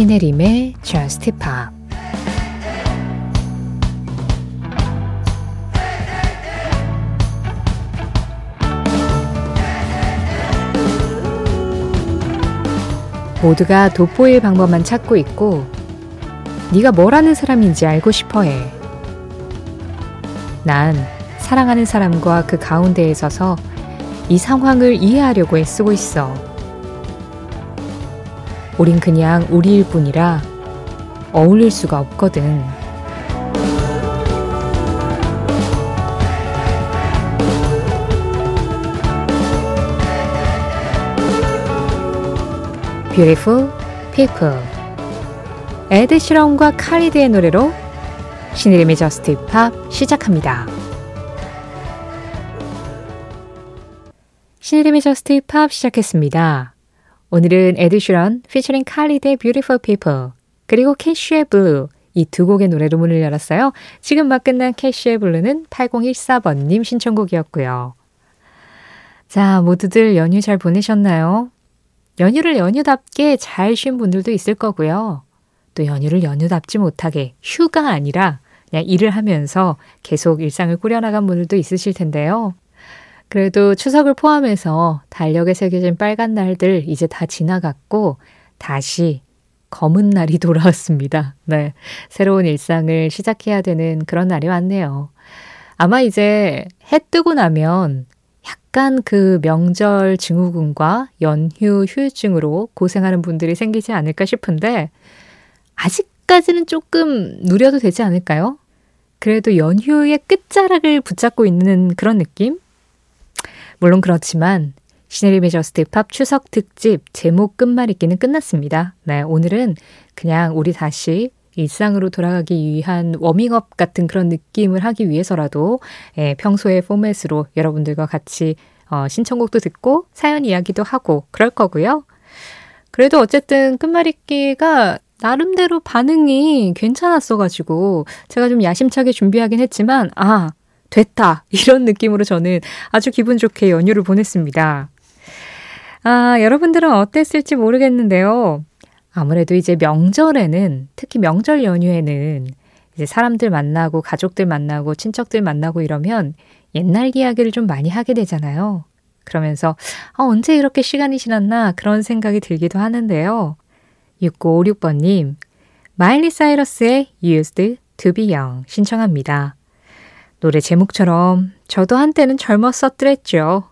신혜림의 Just Pop 모두가 돋보일 방법만 찾고 있고 네가 뭘 하는 사람인지 알고 싶어해. 난 사랑하는 사람과 그 가운데에 서서 이 상황을 이해하려고 애쓰고 있어. 우린 그냥 우리일 뿐이라 어울릴 수가 없거든. Beautiful People 에드 시런과 칼리드의 노래로 신혜림의 Just Pop 시작합니다. 신혜림의 Just Pop 시작했습니다. 오늘은 에드 시런 피처링 칼리드의 Beautiful People 그리고 캐쉬의 Blue 이 두 곡의 노래로 문을 열었어요. 지금 막 끝난 캐쉬의 Blue는 8014번님 신청곡이었고요. 자, 모두들 연휴 잘 보내셨나요? 연휴를 연휴답게 잘 쉰 분들도 있을 거고요. 또 연휴를 연휴답지 못하게 휴가 아니라 그냥 일을 하면서 계속 일상을 꾸려나간 분들도 있으실 텐데요. 그래도 추석을 포함해서 달력에 새겨진 빨간 날들 이제 다 지나갔고 다시 검은 날이 돌아왔습니다. 네. 새로운 일상을 시작해야 되는 그런 날이 왔네요. 아마 이제 해 뜨고 나면 약간 그 명절 증후군과 연휴 휴유증으로 고생하는 분들이 생기지 않을까 싶은데 아직까지는 조금 누려도 되지 않을까요? 그래도 연휴의 끝자락을 붙잡고 있는 그런 느낌? 물론 그렇지만 신혜림의 Just Pop 추석 특집 제목 끝말잇기는 끝났습니다. 네, 오늘은 그냥 우리 다시 일상으로 돌아가기 위한 워밍업 같은 그런 느낌을 하기 위해서라도 예, 평소의 포맷으로 여러분들과 같이 어, 신청곡도 듣고 사연 이야기도 하고 그럴 거고요. 그래도 어쨌든 끝말잇기가 나름대로 반응이 괜찮았어가지고 제가 좀 야심차게 준비하긴 했지만 아 됐다 이런 느낌으로 저는 아주 기분 좋게 연휴를 보냈습니다. 아 여러분들은 어땠을지 모르겠는데요. 아무래도 이제 명절에는 특히 명절 연휴에는 이제 사람들 만나고 가족들 만나고 친척들 만나고 이러면 옛날 이야기를 좀 많이 하게 되잖아요. 그러면서 아, 언제 이렇게 시간이 지났나 그런 생각이 들기도 하는데요. 6956번님, 마일리 사이러스의 Used to be Young 신청합니다. 노래 제목처럼 저도 한때는 젊었었더랬죠.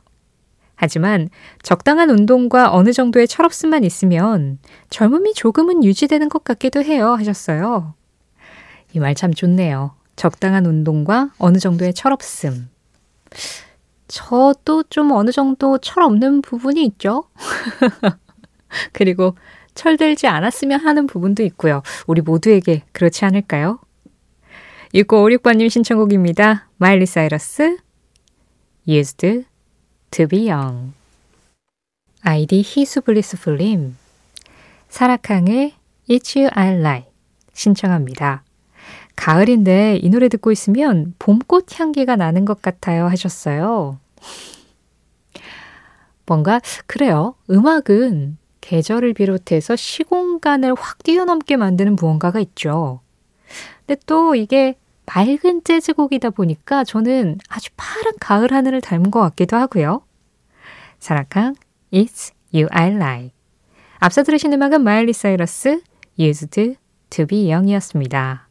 하지만 적당한 운동과 어느 정도의 철없음만 있으면 젊음이 조금은 유지되는 것 같기도 해요 하셨어요. 이 말 참 좋네요. 적당한 운동과 어느 정도의 철없음. 저도 좀 어느 정도 철없는 부분이 있죠. 그리고 철들지 않았으면 하는 부분도 있고요. 우리 모두에게 그렇지 않을까요? 6956번님 신청곡입니다. 마일리 사이러스, Used to be young. 아이디 희수블리스풀님, 사라캉의 It's You I Like 신청합니다. 가을인데 이 노래 듣고 있으면 봄꽃 향기가 나는 것 같아요 하셨어요. 뭔가 그래요. 음악은 계절을 비롯해서 시공간을 확 뛰어넘게 만드는 무언가가 있죠. 근데 또 이게 맑은 재즈곡이다 보니까 저는 아주 파란 가을 하늘을 닮은 것 같기도 하고요. 사라캉, It's You I Like. 앞서 들으신 음악은 마일리 사이러스, Used to be Young이었습니다.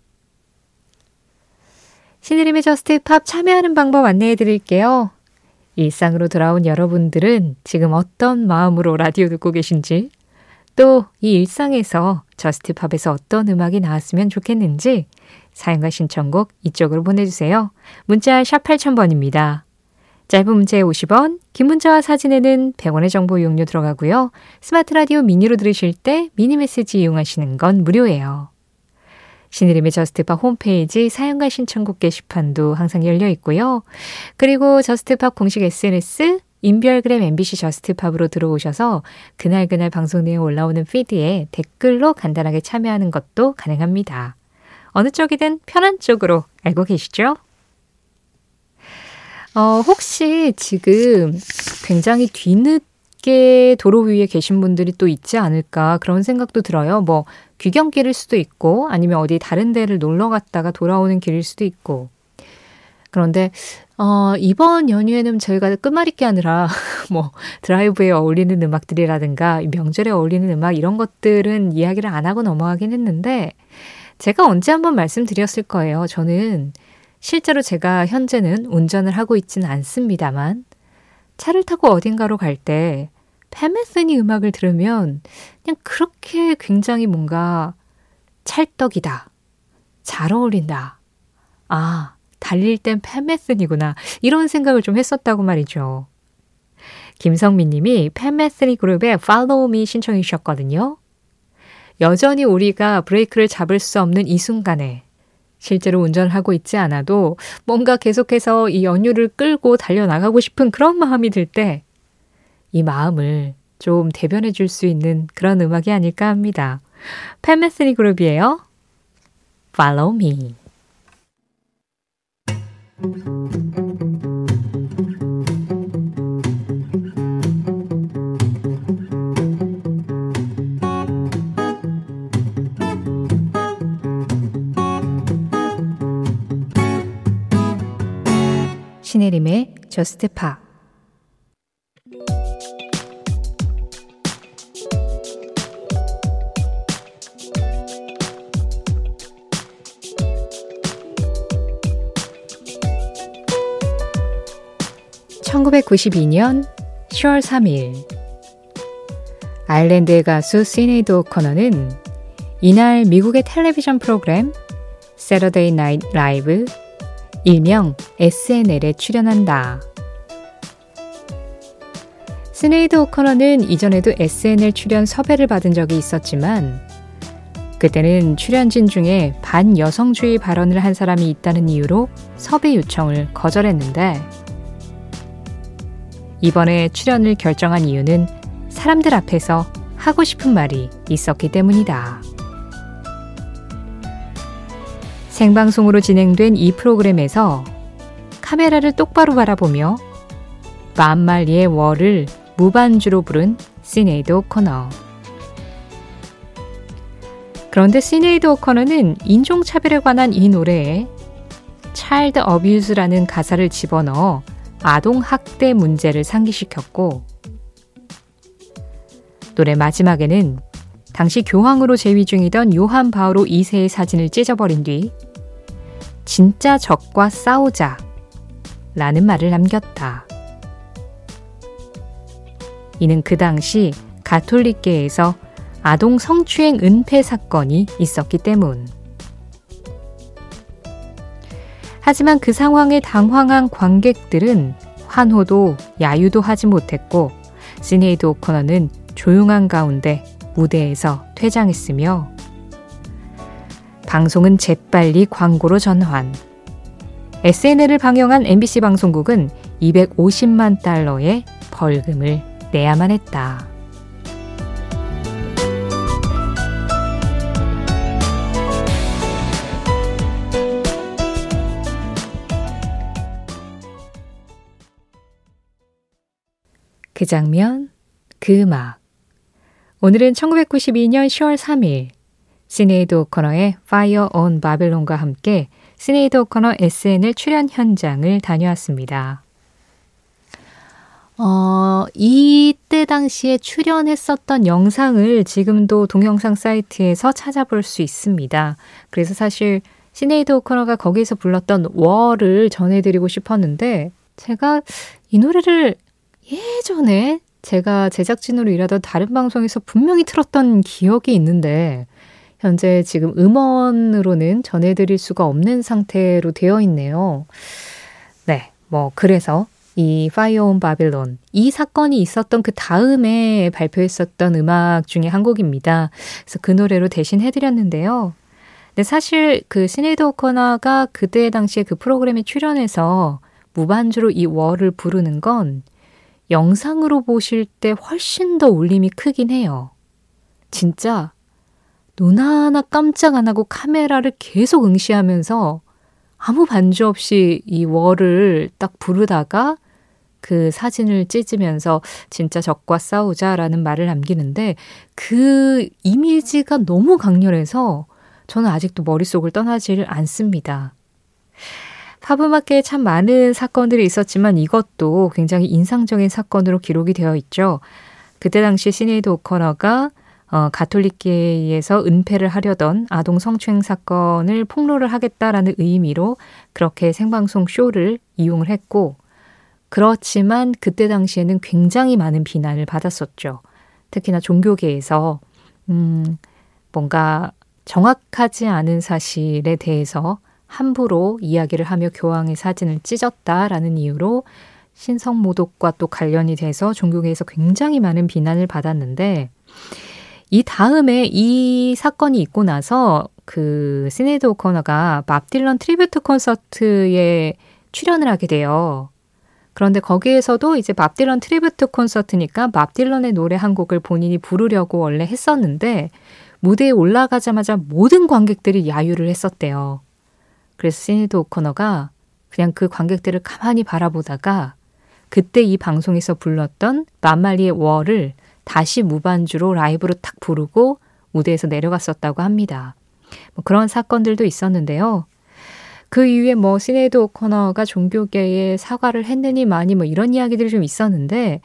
신혜림의 Just Pop 참여하는 방법 안내해 드릴게요. 일상으로 돌아온 여러분들은 지금 어떤 마음으로 라디오 듣고 계신지, 또 이 일상에서 Just Pop에서 어떤 음악이 나왔으면 좋겠는지 사연과 신청곡 이쪽으로 보내주세요. 문자 샵 8000번입니다. 짧은 문자에 50원, 긴 문자와 사진에는 100원의 정보 이용료 들어가고요. 스마트 라디오 미니로 들으실 때 미니 메시지 이용하시는 건 무료예요. 신혜림의 Just Pop 홈페이지 사연과 신청곡 게시판도 항상 열려 있고요. 그리고 Just Pop 공식 SNS 인별그램 MBC Just Pop으로 들어오셔서 그날그날 방송 내용 올라오는 피드에 댓글로 간단하게 참여하는 것도 가능합니다. 어느 쪽이든 편한 쪽으로 알고 계시죠? 어, 혹시 지금 굉장히 뒤늦게 도로 위에 계신 분들이 또 있지 않을까 그런 생각도 들어요. 뭐 귀경길일 수도 있고 아니면 어디 다른 데를 놀러 갔다가 돌아오는 길일 수도 있고 그런데 어, 이번 연휴에는 저희가 끝말잇기 하느라 뭐 드라이브에 어울리는 음악들이라든가 명절에 어울리는 음악 이런 것들은 이야기를 안 하고 넘어가긴 했는데 제가 언제 한번 말씀드렸을 거예요. 저는 실제로 제가 현재는 운전을 하고 있지는 않습니다만 차를 타고 어딘가로 갈때 팬메스니 음악을 들으면 그냥 그렇게 굉장히 뭔가 찰떡이다. 잘 어울린다. 아, 달릴 땐 팬메슨이구나. 이런 생각을 좀 했었다고 말이죠. 김성민 님이 팬메스니 그룹의 Follow Me 신청해 주셨거든요. 여전히 우리가 브레이크를 잡을 수 없는 이 순간에 실제로 운전을 하고 있지 않아도 뭔가 계속해서 이 연유를 끌고 달려나가고 싶은 그런 마음이 들 때 이 마음을 좀 대변해 줄 수 있는 그런 음악이 아닐까 합니다. 팬메스니 그룹이에요. Follow Me. 신혜림의 저스트 파 (1992년 10월 3일) 아일랜드의 가수 시네이드 오커너는 이날 미국의 텔레비전 프로그램 Saturday Night Live 일명 SNL에 출연한다. 시네이드 오커너는 이전에도 SNL 출연 섭외를 받은 적이 있었지만 그때는 출연진 중에 반여성주의 발언을 한 사람이 있다는 이유로 섭외 요청을 거절했는데 이번에 출연을 결정한 이유는 사람들 앞에서 하고 싶은 말이 있었기 때문이다. 생방송으로 진행된 이 프로그램에서 카메라를 똑바로 바라보며 밥 말리의 War를 무반주로 부른 시네이드 오커너. 그런데 시네이드 오커너는 인종차별에 관한 이 노래에 child abuse라는 가사를 집어넣어 아동학대 문제를 상기시켰고 노래 마지막에는 당시 교황으로 재위 중이던 요한 바오로 2세의 사진을 찢어버린 뒤 진짜 적과 싸우자 라는 말을 남겼다. 이는 그 당시 가톨릭계에서 아동 성추행 은폐 사건이 있었기 때문. 하지만 그 상황에 당황한 관객들은 환호도 야유도 하지 못했고 시네이드 오코너는 조용한 가운데 무대에서 퇴장했으며 방송은 재빨리 광고로 전환. SNL을 방영한 MBC 방송국은 250만 달러의 벌금을 내야만 했다. 장면, 그 음악. 오늘은 1992년 10월 3일 시네이드 오커너의 Fire on Babylon과 함께 시네이드 오커너 SNL 출연 현장을 다녀왔습니다. 어, 이때 당시에 출연했었던 영상을 지금도 동영상 사이트에서 찾아볼 수 있습니다. 그래서 사실 시네이드 오커너가 거기서 불렀던 War를 전해드리고 싶었는데 제가 이 노래를 예전에 제가 제작진으로 일하던 다른 방송에서 분명히 틀었던 기억이 있는데 현재 지금 음원으로는 전해드릴 수가 없는 상태로 되어 있네요. 네, 뭐 그래서 이 Fire on Babylon 이 사건이 있었던 그 다음에 발표했었던 음악 중에 한 곡입니다. 그래서 그 노래로 대신 해드렸는데요. 근데 사실 그 시네이드 오커나가 그때 당시에 그 프로그램에 출연해서 무반주로 이 월을 부르는 건 영상으로 보실 때 훨씬 더 울림이 크긴 해요. 진짜 눈 하나 깜짝 안 하고 카메라를 계속 응시하면서 아무 반주 없이 이 월을 딱 부르다가 그 사진을 찢으면서 진짜 적과 싸우자라는 말을 남기는데 그 이미지가 너무 강렬해서 저는 아직도 머릿속을 떠나지를 않습니다. 팝음악계에 참 많은 사건들이 있었지만 이것도 굉장히 인상적인 사건으로 기록이 되어 있죠. 그때 당시 시네이드 오커너가 어, 가톨릭계에서 은폐를 하려던 아동 성추행 사건을 폭로를 하겠다라는 의미로 그렇게 생방송 쇼를 이용을 했고, 그렇지만 그때 당시에는 굉장히 많은 비난을 받았었죠. 특히나 종교계에서, 음, 뭔가 정확하지 않은 사실에 대해서 함부로 이야기를 하며 교황의 사진을 찢었다라는 이유로 신성 모독과 또 관련이 돼서 종교계에서 굉장히 많은 비난을 받았는데 이 다음에 이 사건이 있고 나서 그 시네이드 오커너가 밥 딜런 tribute 콘서트에 출연을 하게 돼요. 그런데 거기에서도 이제 밥 딜런 tribute 콘서트니까 밥 딜런의 노래 한 곡을 본인이 부르려고 원래 했었는데 무대에 올라가자마자 모든 관객들이 야유를 했었대요. 그래서 시네드 오커너가 그냥 그 관객들을 가만히 바라보다가 그때 이 방송에서 불렀던 만말리의 월을 다시 무반주로 라이브로 탁 부르고 무대에서 내려갔었다고 합니다. 뭐 그런 사건들도 있었는데요. 그 이후에 뭐 시네드 오커너가 종교계에 사과를 했느니 많이 뭐 이런 이야기들이 좀 있었는데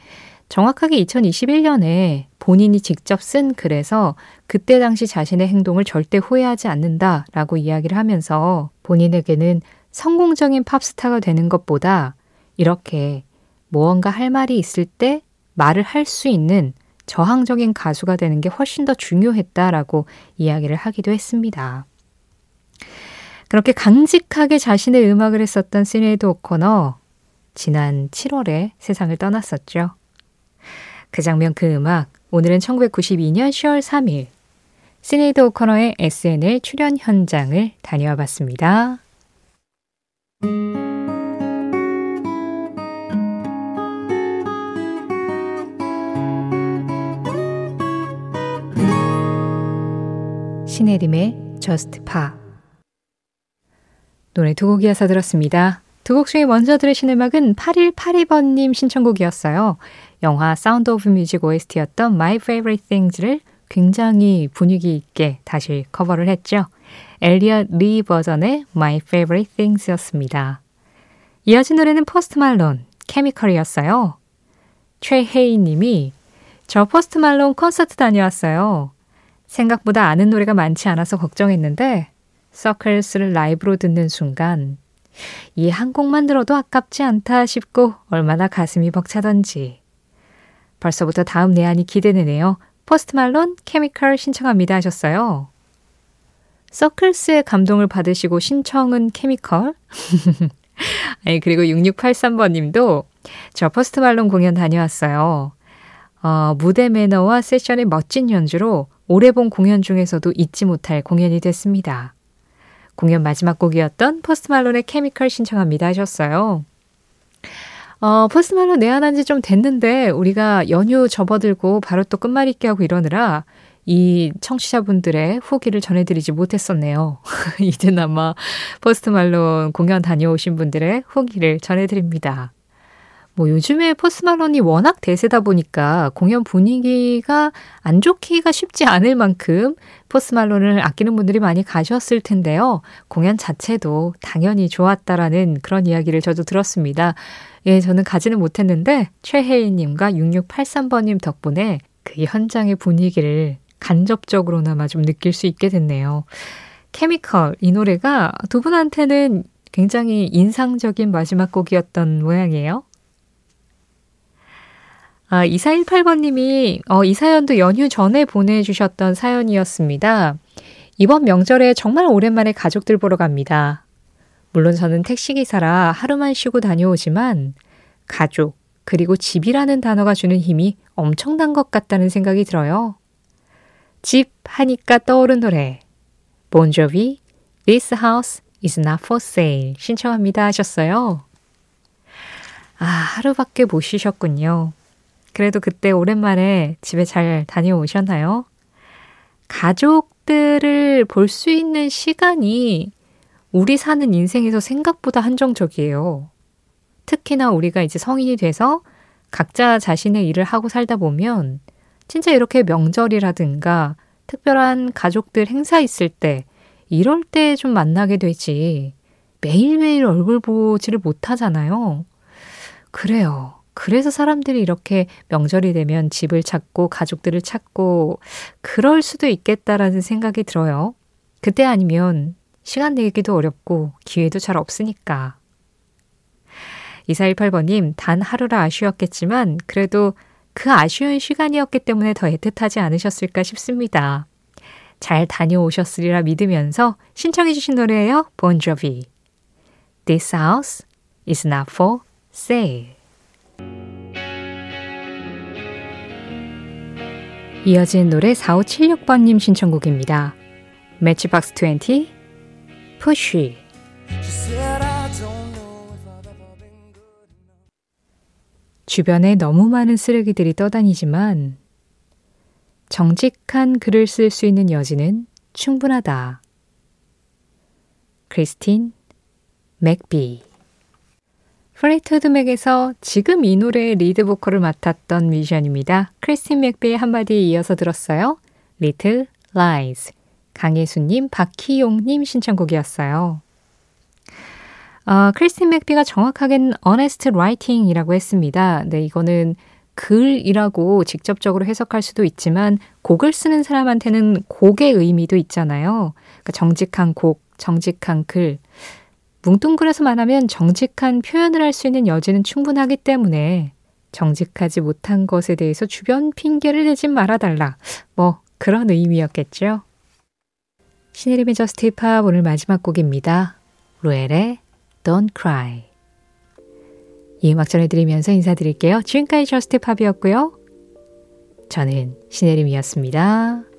정확하게 2021년에 본인이 직접 쓴 글에서 그때 당시 자신의 행동을 절대 후회하지 않는다라고 이야기를 하면서 본인에게는 성공적인 팝스타가 되는 것보다 이렇게 무언가 할 말이 있을 때 말을 할 수 있는 저항적인 가수가 되는 게 훨씬 더 중요했다라고 이야기를 하기도 했습니다. 그렇게 강직하게 자신의 음악을 했었던 시네이드 오코너, 지난 7월에 세상을 떠났었죠. 그 장면 그 음악, 오늘은 1992년 10월 3일, 시네이드 오커너의 SNL 출연 현장을 다녀와 봤습니다. 신혜림의 Just Pa 노래 두 곡 이어서 들었습니다. 두 곡 중에 먼저 들으신 음악은 8182번님 신청곡이었어요. 영화 Sound of Music OST였던 My Favorite Things를 굉장히 분위기 있게 다시 커버를 했죠. 엘리엇 리 버전의 My Favorite Things였습니다. 이어진 노래는 포스트 말론, Chemical이었어요. 최혜희 님이 저 포스트 말론 콘서트 다녀왔어요. 생각보다 아는 노래가 많지 않아서 걱정했는데 Circles를 라이브로 듣는 순간 이 한 곡만 들어도 아깝지 않다 싶고 얼마나 가슴이 벅차던지 벌써부터 다음 내한이 기대되네요. 포스트 말론 Chemical 신청합니다 하셨어요. Circles의 감동을 받으시고 신청은 Chemical? 아니, 그리고 6683번 님도 저 포스트 말론 공연 다녀왔어요. 어, 무대 매너와 세션의 멋진 연주로 올해 본 공연 중에서도 잊지 못할 공연이 됐습니다. 공연 마지막 곡이었던 포스트 말론의 Chemical 신청합니다 하셨어요. 어, 포스트 말론 내한한 지 좀 됐는데 우리가 연휴 접어들고 바로 또 끝말잇기 하고 이러느라 이 청취자분들의 후기를 전해드리지 못했었네요. 이제나마 포스트 말론 공연 다녀오신 분들의 후기를 전해드립니다. 뭐 요즘에 포스 말론이 워낙 대세다 보니까 공연 분위기가 안 좋기가 쉽지 않을 만큼 포스 말론을 아끼는 분들이 많이 가셨을 텐데요. 공연 자체도 당연히 좋았다라는 그런 이야기를 저도 들었습니다. 예, 저는 가지는 못했는데 최혜인님과 6683번님 덕분에 그 현장의 분위기를 간접적으로나마 좀 느낄 수 있게 됐네요. 케미컬, 이 노래가 두 분한테는 굉장히 인상적인 마지막 곡이었던 모양이에요. 아, 2418번님이, 어, 이 사연도 연휴 전에 보내주셨던 사연이었습니다. 이번 명절에 정말 오랜만에 가족들 보러 갑니다. 물론 저는 택시기사라 하루만 쉬고 다녀오지만, 가족, 그리고 집이라는 단어가 주는 힘이 엄청난 것 같다는 생각이 들어요. 집 하니까 떠오른 노래. 본조비, This house is not for sale. 신청합니다 하셨어요. 아, 하루밖에 못 쉬셨군요. 그래도 그때 오랜만에 집에 잘 다녀오셨나요? 가족들을 볼 수 있는 시간이 우리 사는 인생에서 생각보다 한정적이에요. 특히나 우리가 이제 성인이 돼서 각자 자신의 일을 하고 살다 보면 진짜 이렇게 명절이라든가 특별한 가족들 행사 있을 때 이럴 때 좀 만나게 되지 매일매일 얼굴 보지를 못하잖아요. 그래요. 그래서 사람들이 이렇게 명절이 되면 집을 찾고 가족들을 찾고 그럴 수도 있겠다라는 생각이 들어요. 그때 아니면 시간 내기도 어렵고 기회도 잘 없으니까. 2418번님, 단 하루라 아쉬웠겠지만 그래도 그 아쉬운 시간이었기 때문에 더 애틋하지 않으셨을까 싶습니다. 잘 다녀오셨으리라 믿으면서 신청해주신 노래예요. 본조비. This house is not for sale. 이어진 노래 4576번님 신청곡입니다. 매치박스 20, Pushy. 주변에 너무 많은 쓰레기들이 떠다니지만 정직한 글을 쓸 수 있는 여지는 충분하다. 크리스틴 맥비 Fleetwood Mac에서 지금 이 노래의 리드 보컬을 맡았던 뮤지션입니다. 크리스틴 맥비의 한마디에 이어서 들었어요. Little Lies. 강예수님, 박희용님 신청곡이었어요. 어, 크리스틴 맥비가 정확하게는 honest writing이라고 했습니다. 네, 이거는 글이라고 직접적으로 해석할 수도 있지만 곡을 쓰는 사람한테는 곡의 의미도 있잖아요. 그러니까 정직한 곡, 정직한 글. 뭉뚱그려서 말하면 정직한 표현을 할 수 있는 여지는 충분하기 때문에 정직하지 못한 것에 대해서 주변 핑계를 대지 말아달라. 뭐 그런 의미였겠죠. 신혜림의 Just Pop 오늘 마지막 곡입니다. 로엘의 Don't Cry. 이 음악 전해드리면서 인사드릴게요. 지금까지 Just Pop이었고요. 저는 신혜림이었습니다.